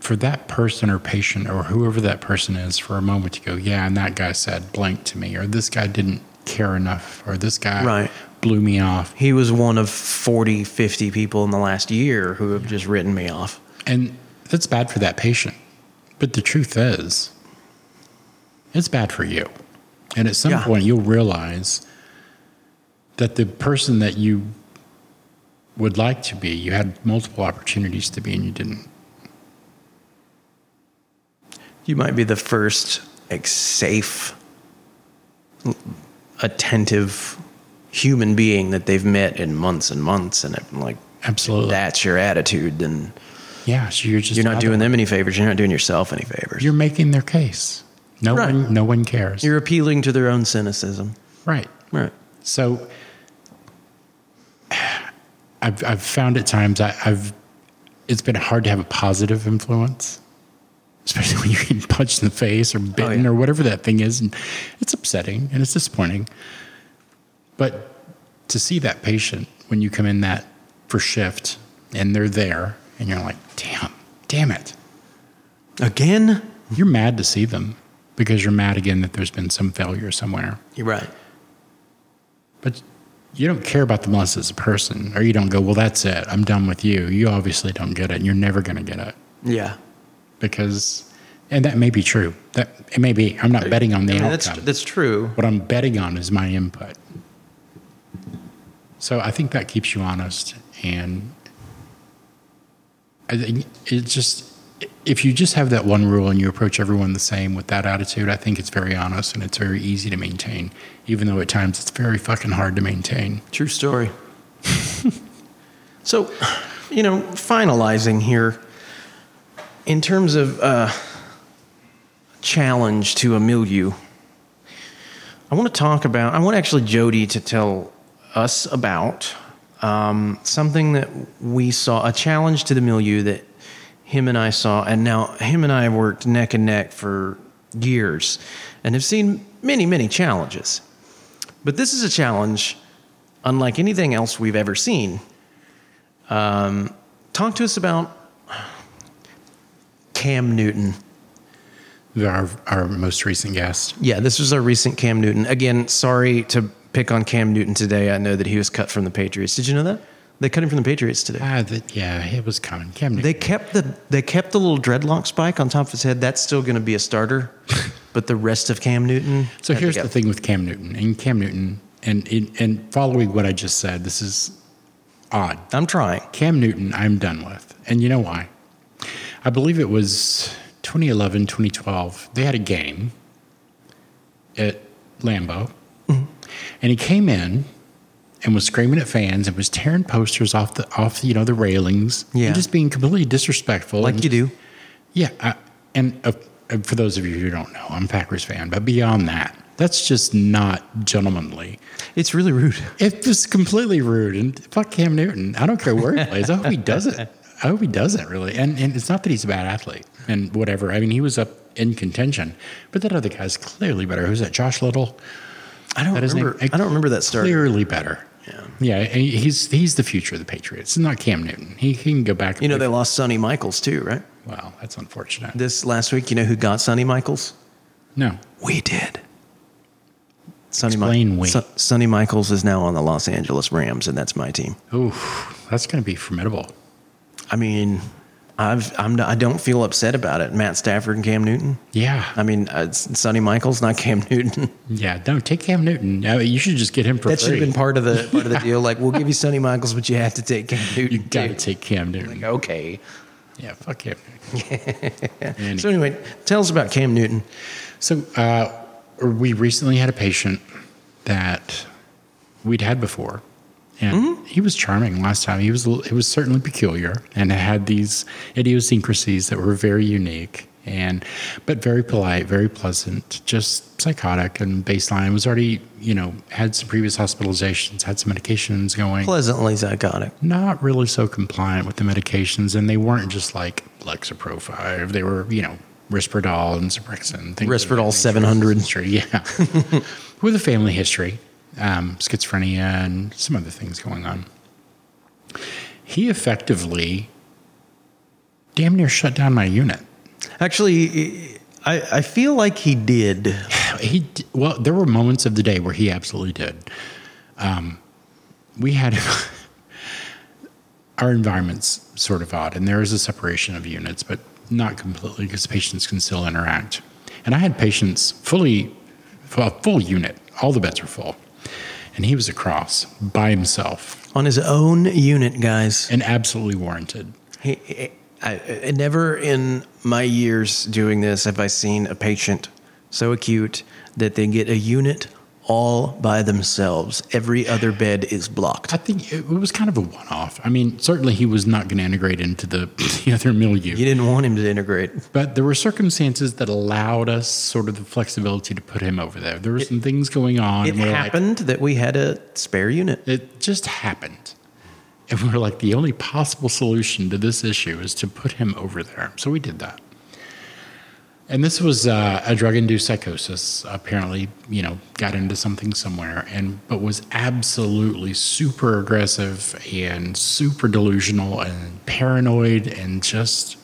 C: for that person or patient or whoever that person is, for a moment to go, yeah, and that guy said blank to me, or this guy didn't care enough, or this guy
B: Right.
C: blew me off.
B: He was one of 40, 50 people in the last year who have just written me off.
C: And that's bad for that patient. But the truth is, it's bad for you. And at some
B: Yeah.
C: point, you'll realize that the person that you would like to be, you had multiple opportunities to be, and you didn't.
B: You might be the first like safe, attentive human being that they've met in months and months, and it, like
C: Absolutely.
B: that's your attitude. Then
C: yeah. So you're just
B: you're not doing them any favors. You're not doing yourself any favors.
C: You're making their case. No
B: Right.
C: one. No one cares.
B: You're appealing to their own cynicism.
C: right.
B: Right.
C: So I've, I've found at times I, I've it's been hard to have a positive influence, especially when you're getting punched in the face or oh, bitten
B: yeah.
C: or whatever that thing is. And it's upsetting and it's disappointing. But to see that patient when you come in that for shift and they're there and you're like, damn, damn it.
B: Again?
C: You're mad to see them because you're mad again that there's been some failure somewhere.
B: You're right.
C: But you don't care about them unless as a person, or you don't go, well, that's it. I'm done with you. You obviously don't get it, and you're never going to get it
B: Yeah.
C: because, and that may be true. That it may be. I'm not betting on the
B: I mean,
C: outcome.
B: that's that's true.
C: what I'm betting on is my input. So I think that keeps you honest, and I think it just if you just have that one rule and you approach everyone the same with that attitude, I think it's very honest and it's very easy to maintain, even though at times it's very fucking hard to maintain.
B: True story. so, you know, finalizing here, in terms of uh, challenge to a milieu, I want to talk about, I want actually Jody to tell us about um, something that we saw, a challenge to the milieu that him and I saw. And now him and I have worked neck and neck for years and have seen many, many challenges. But this is a challenge unlike anything else we've ever seen. Um, talk to us about Cam Newton.
C: Our, our most recent guest.
B: Yeah, this was our recent Cam Newton. Again, sorry to pick on Cam Newton today. I know that he was cut from the Patriots. Did you know that? They cut him from the Patriots today.
C: Ah, that, yeah, it was coming. Cam Newton.
B: They kept the they kept the little dreadlock spike on top of his head. That's still going to be a starter, but the rest of Cam Newton.
C: So here's the thing with Cam Newton and Cam Newton, and and following what I just said, this is odd.
B: I'm trying.
C: Cam Newton, I'm done with. And you know why? I believe it was 2011, 2012. They had a game at Lambeau.
B: Mm-hmm.
C: And he came in and was screaming at fans and was tearing posters off the off you know the railings
B: Yeah.
C: and just being completely disrespectful.
B: Like
C: and-
B: you do.
C: Yeah, I, and uh, for those of you who don't know, I'm a Packers fan, but beyond that, that's just not gentlemanly.
B: It's really rude.
C: It was completely rude. And fuck Cam Newton. I don't care where he plays. I hope he doesn't. I hope he doesn't really. And and it's not that he's a bad athlete and whatever. I mean, he was up in contention, but that other guy's clearly better. Who's that? Josh Little.
B: I don't remember. I don't remember that start.
C: Clearly better.
B: Yeah.
C: Yeah, he's he's the future of the Patriots. It's not Cam Newton. He, he can go back.
B: You know, they lost Sonny Michaels too, right?
C: Wow, that's unfortunate.
B: This last week, you know who got Sonny Michaels?
C: No,
B: We did. Sonny,
C: Explain.
B: Son- Sonny Michaels is now on the Los Angeles Rams, and that's my team.
C: ooh, that's going to be formidable.
B: I mean, I've I'm I don't feel upset about it. Matt Stafford and Cam Newton.
C: Yeah,
B: I mean, uh, Sonny Michaels, not Cam Newton.
C: yeah. Don't take Cam Newton. No, you should just get him for
B: that should have been part of the part of the deal. Like, we'll give you Sonny Michaels, but you have to take Cam Newton.
C: you got to take Cam Newton.
B: Okay.
C: Yeah, fuck Cam Newton. And-
B: So anyway, tell us about Cam Newton.
C: So uh, we recently had a patient that we'd had before, and mm-hmm. he was charming last time. He was he was certainly peculiar and it had these idiosyncrasies that were very unique and but very polite, very pleasant, just psychotic and baseline was already you know had some previous hospitalizations, had some medications going
B: Pleasantly psychotic.
C: not really so compliant with the medications, and they weren't just like Lexapro 5. They were, you know, Risperdal and Zyprexa. Things
B: Risperdal 700.
C: History, Yeah. with a family history, um, schizophrenia, and some other things going on. He effectively damn near shut down my unit.
B: Actually, I, I feel like he did.
C: He well, there were moments of the day where he absolutely did. Um, we had our environments sort of odd, and there is a separation of units, but not completely because patients can still interact. And I had patients fully, a full unit, all the beds were full, and he was across by himself
B: On his own unit, guys.
C: and absolutely warranted.
B: He, he- I, I, never in my years doing this have I seen a patient so acute that they get a unit all by themselves. Every other bed is blocked.
C: I think it was kind of a one-off. I mean, certainly he was not going to integrate into the, the other milieu.
B: You didn't want him to integrate.
C: But there were circumstances that allowed us sort of the flexibility to put him over there. There were some things going on.
B: It
C: and we're like-
B: happened that we had a spare unit.
C: it just happened. And we were like, the only possible solution to this issue is to put him over there. So we did that. And this was uh, a drug-induced psychosis. Apparently, you know, got into something somewhere, and but was absolutely super aggressive and super delusional and paranoid and just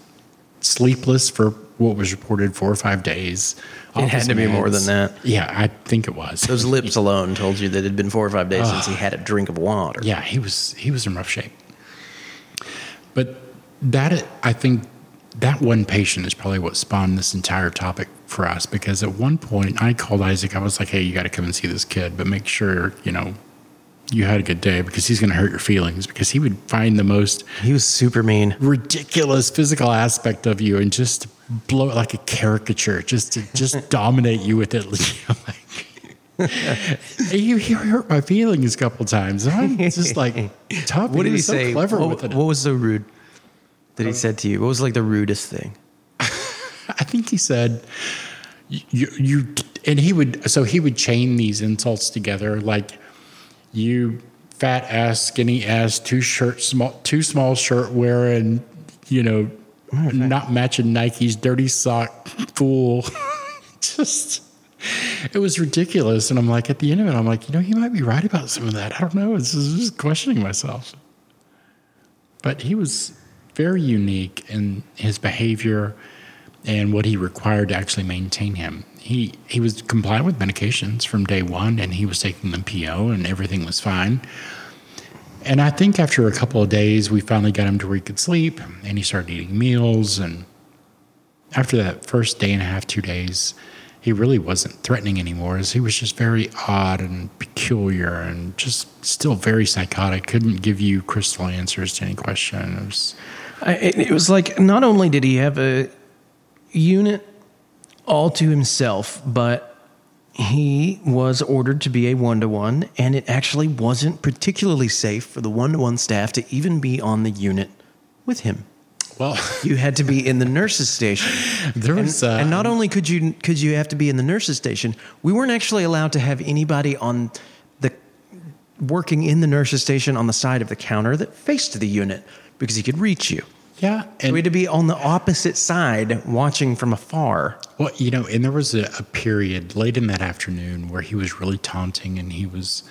C: sleepless for what was reported four or five days.
B: It had to be more than that.
C: Yeah, I think it was.
B: Those lips alone told you that it had been four or five days since he had a drink of water.
C: Yeah, he was he was in rough shape. But that I think that one patient is probably what spawned this entire topic for us because at one point I called Isaac. I was like, "Hey, you got to come and see this kid, but make sure you know you had a good day because he's going to hurt your feelings because he would find the most
B: He was super mean.
C: ridiculous physical aspect of you and just blow it like a caricature, just to just dominate you with it. Like, you, you hurt my feelings a couple times. And I'm just like, tough.
B: What did he
C: so
B: say?
C: Clever
B: what,
C: with it.
B: what was so rude that he oh. said to you? What was like the rudest thing?
C: I think he said, you, you, and he would, so he would chain these insults together like, you fat ass, skinny ass, too shirt, small, too small shirt wearing, you know, not matching Nikes, dirty sock, fool. Just, it was ridiculous. And I'm like, at the end of it, I'm like, you know, he might be right about some of that. I don't know. It's just questioning myself. But he was very unique in his behavior and what he required to actually maintain him. He he was compliant with medications from day one, and he was taking them PO, and everything was fine. And I think after a couple of days, we finally got him to where he could sleep, and he started eating meals. And after that first day and a half, two days, he really wasn't threatening anymore. As he was just very odd and peculiar, and just still very psychotic. Couldn't give you crystal answers to any question. It was,
B: I, it, it was like not only did he have a unit all to himself, but he was ordered to be a one to one, and it actually wasn't particularly safe for the one to one staff to even be on the unit with him.
C: well,
B: You had to be in the nurses' station.
C: there
B: And,
C: was uh,
B: and not only could you could you have to be in the nurses' station, we weren't actually allowed to have anybody on the working in the nurses' station on the side of the counter that faced the unit because he could reach you.
C: Yeah,
B: So we had to be on the opposite side, watching from afar.
C: well, you know, and there was a, a period late in that afternoon where he was really taunting, and he was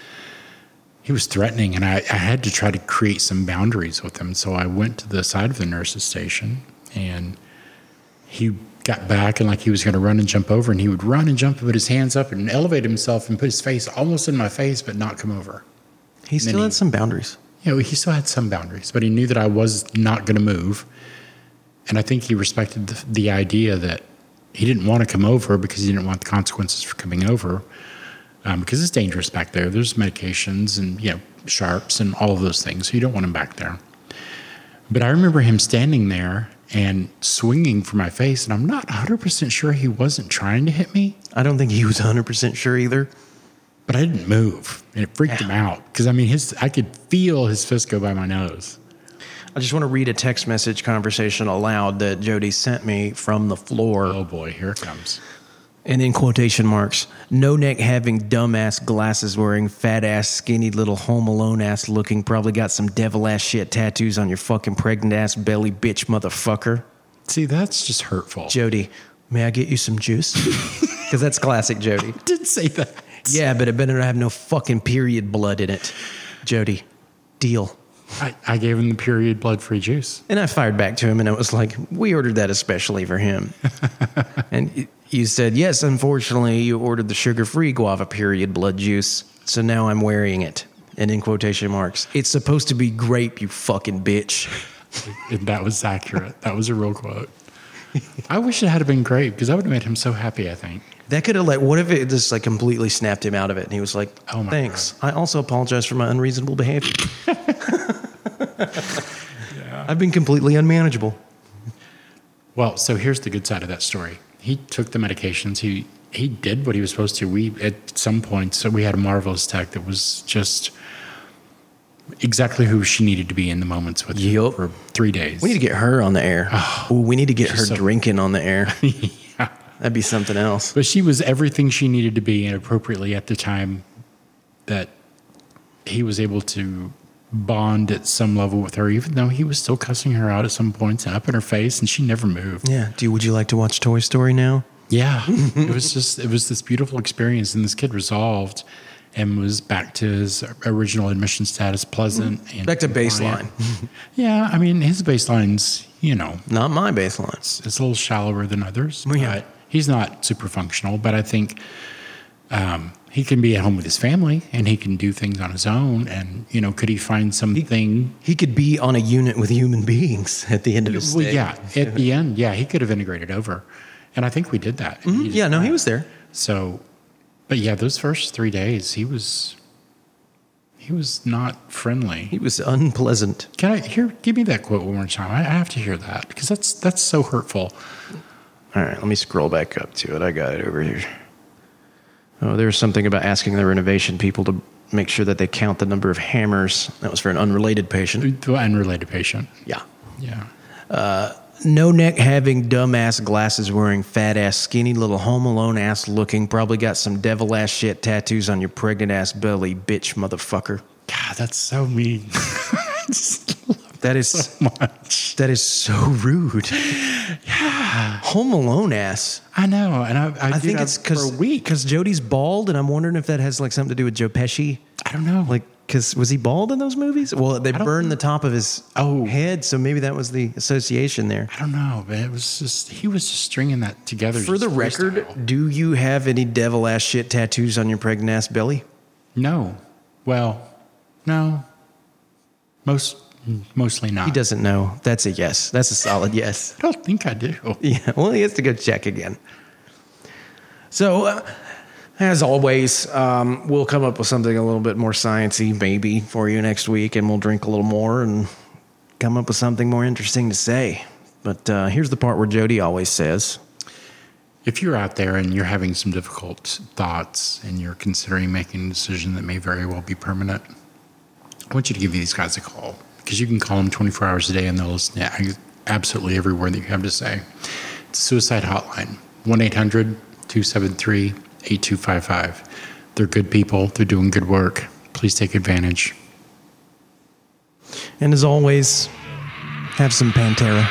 C: he was threatening, and I, I had to try to create some boundaries with him. So I went to the side of the nurse's station, and he got back and like he was going to run and jump over, and he would run and jump and put his hands up and elevate himself and put his face almost in my face, but not come over.
B: He still
C: he-
B: had some boundaries.
C: You know, he still had some boundaries, but he knew that I was not going to move. And I think he respected the, the idea that he didn't want to come over because he didn't want the consequences for coming over. Um, because it's dangerous back there. There's medications and, you know, sharps and all of those things. So you don't want him back there. But I remember him standing there and swinging for my face. And I'm not 100% sure he wasn't trying to hit me,
B: I don't think he was 100% sure either.
C: But I didn't move. And it freaked him out because, I mean, his I could feel his fist go by my nose.
B: I just want to read a text message conversation aloud that Jody sent me from the floor.
C: Oh boy, here it comes.
B: And in quotation marks, no neck having dumbass glasses wearing, fat ass, skinny little home alone ass looking, probably got some devil ass shit tattoos on your fucking pregnant ass belly, bitch motherfucker.
C: See, that's just hurtful.
B: Jody, may I get you some juice? Because that's classic Jody.
C: did say that.
B: Yeah, but it better not have no fucking period blood in it. Jody, deal.
C: I, I gave him the period blood free juice.
B: And I fired back to him and I was like, we ordered that especially for him. and you said, yes, unfortunately, you ordered the sugar free guava period blood juice. So now I'm wearing it. And in quotation marks, it's supposed to be grape, you fucking bitch.
C: And that was accurate. That was a real quote. I wish it had been great because that would have made him so happy, I think.
B: That could have like, what if it just like completely snapped him out of it? And he was like,
C: Oh my
B: thanks. I also apologize for my unreasonable behavior. I've been completely unmanageable.
C: Well, so here's the good side of that story. He took the medications. He he did what he was supposed to. We at some point, so we had a marvelous tech that was just exactly who she needed to be in the moments with him for three days.
B: We need to get her on the air. Ah, Ooh, we need to get her
C: so-
B: drinking on the air.
C: yeah.
B: That'd be something else.
C: But she was everything she needed to be and appropriately at the time that he was able to bond at some level with her, even though he was still cussing her out at some points and up in her face, and she never moved.
B: Yeah. Do you, would you like to watch Toy Story now?
C: Yeah, it was just it was this beautiful experience, and this kid resolved and was back to his original admission status, pleasant and
B: Back to baseline.
C: Yeah, I mean his baseline's you know
B: Not my baseline.
C: it's a little shallower than others.
B: Well, yeah.
C: but he's not super functional, but I think um, he can be at home with his family and he can do things on his own. And you know, could he find something?
B: He could be on a unit with human beings at the end of his
C: well,
B: stay.
C: yeah, at the end, yeah, he could have integrated over, and I think we did that. He
B: Yeah, no, he was there.
C: So, but yeah, those first three days, he was he was not friendly.
B: He was unpleasant.
C: Can I hear? Give me that quote one more time. I, I have to hear that because that's that's so hurtful.
B: All right, let me scroll back up to it. I got it over here. Oh, there was something about asking the renovation people to make sure that they count the number of hammers. That was for an unrelated patient.
C: The unrelated patient.
B: Yeah.
C: Yeah.
B: Uh, No neck having dumbass glasses wearing fat ass skinny little home alone ass looking probably got some devil ass shit tattoos on your pregnant ass belly bitch motherfucker.
C: God, that's so mean. I just love
B: That is
C: so much.
B: that is so rude. Yeah. Home alone ass.
C: I know, and I, I,
B: I think it's because because Jody's bald, and I'm wondering if that has like something to do with Joe Pesci.
C: I don't know.
B: Like, because was he bald in those movies? Well, they burned the top of his
C: Oh.
B: head, so maybe that was the association there.
C: I don't know, but it was just he was just stringing that together.
B: For the record,
C: freestyle.
B: do you have any devil ass shit tattoos on your pregnant ass belly?
C: no. Well, no. Most mostly not.
B: He doesn't know. That's a yes. That's a solid yes.
C: I don't think I do.
B: Yeah. Well, he has to go check again. So, uh, as always, um, we'll come up with something a little bit more sciencey, maybe for you next week, and we'll drink a little more and come up with something more interesting to say. But uh, here's the part where Jody always says,
C: If you're out there and you're having some difficult thoughts and you're considering making a decision that may very well be permanent, I want you to give these guys a call because you can call them 24 hours a day and they'll listen to absolutely every word that you have to say. It's suicide hotline 1 800 273 8255. They're good people, they're doing good work. Please take advantage.
B: and as always, have some Pantera.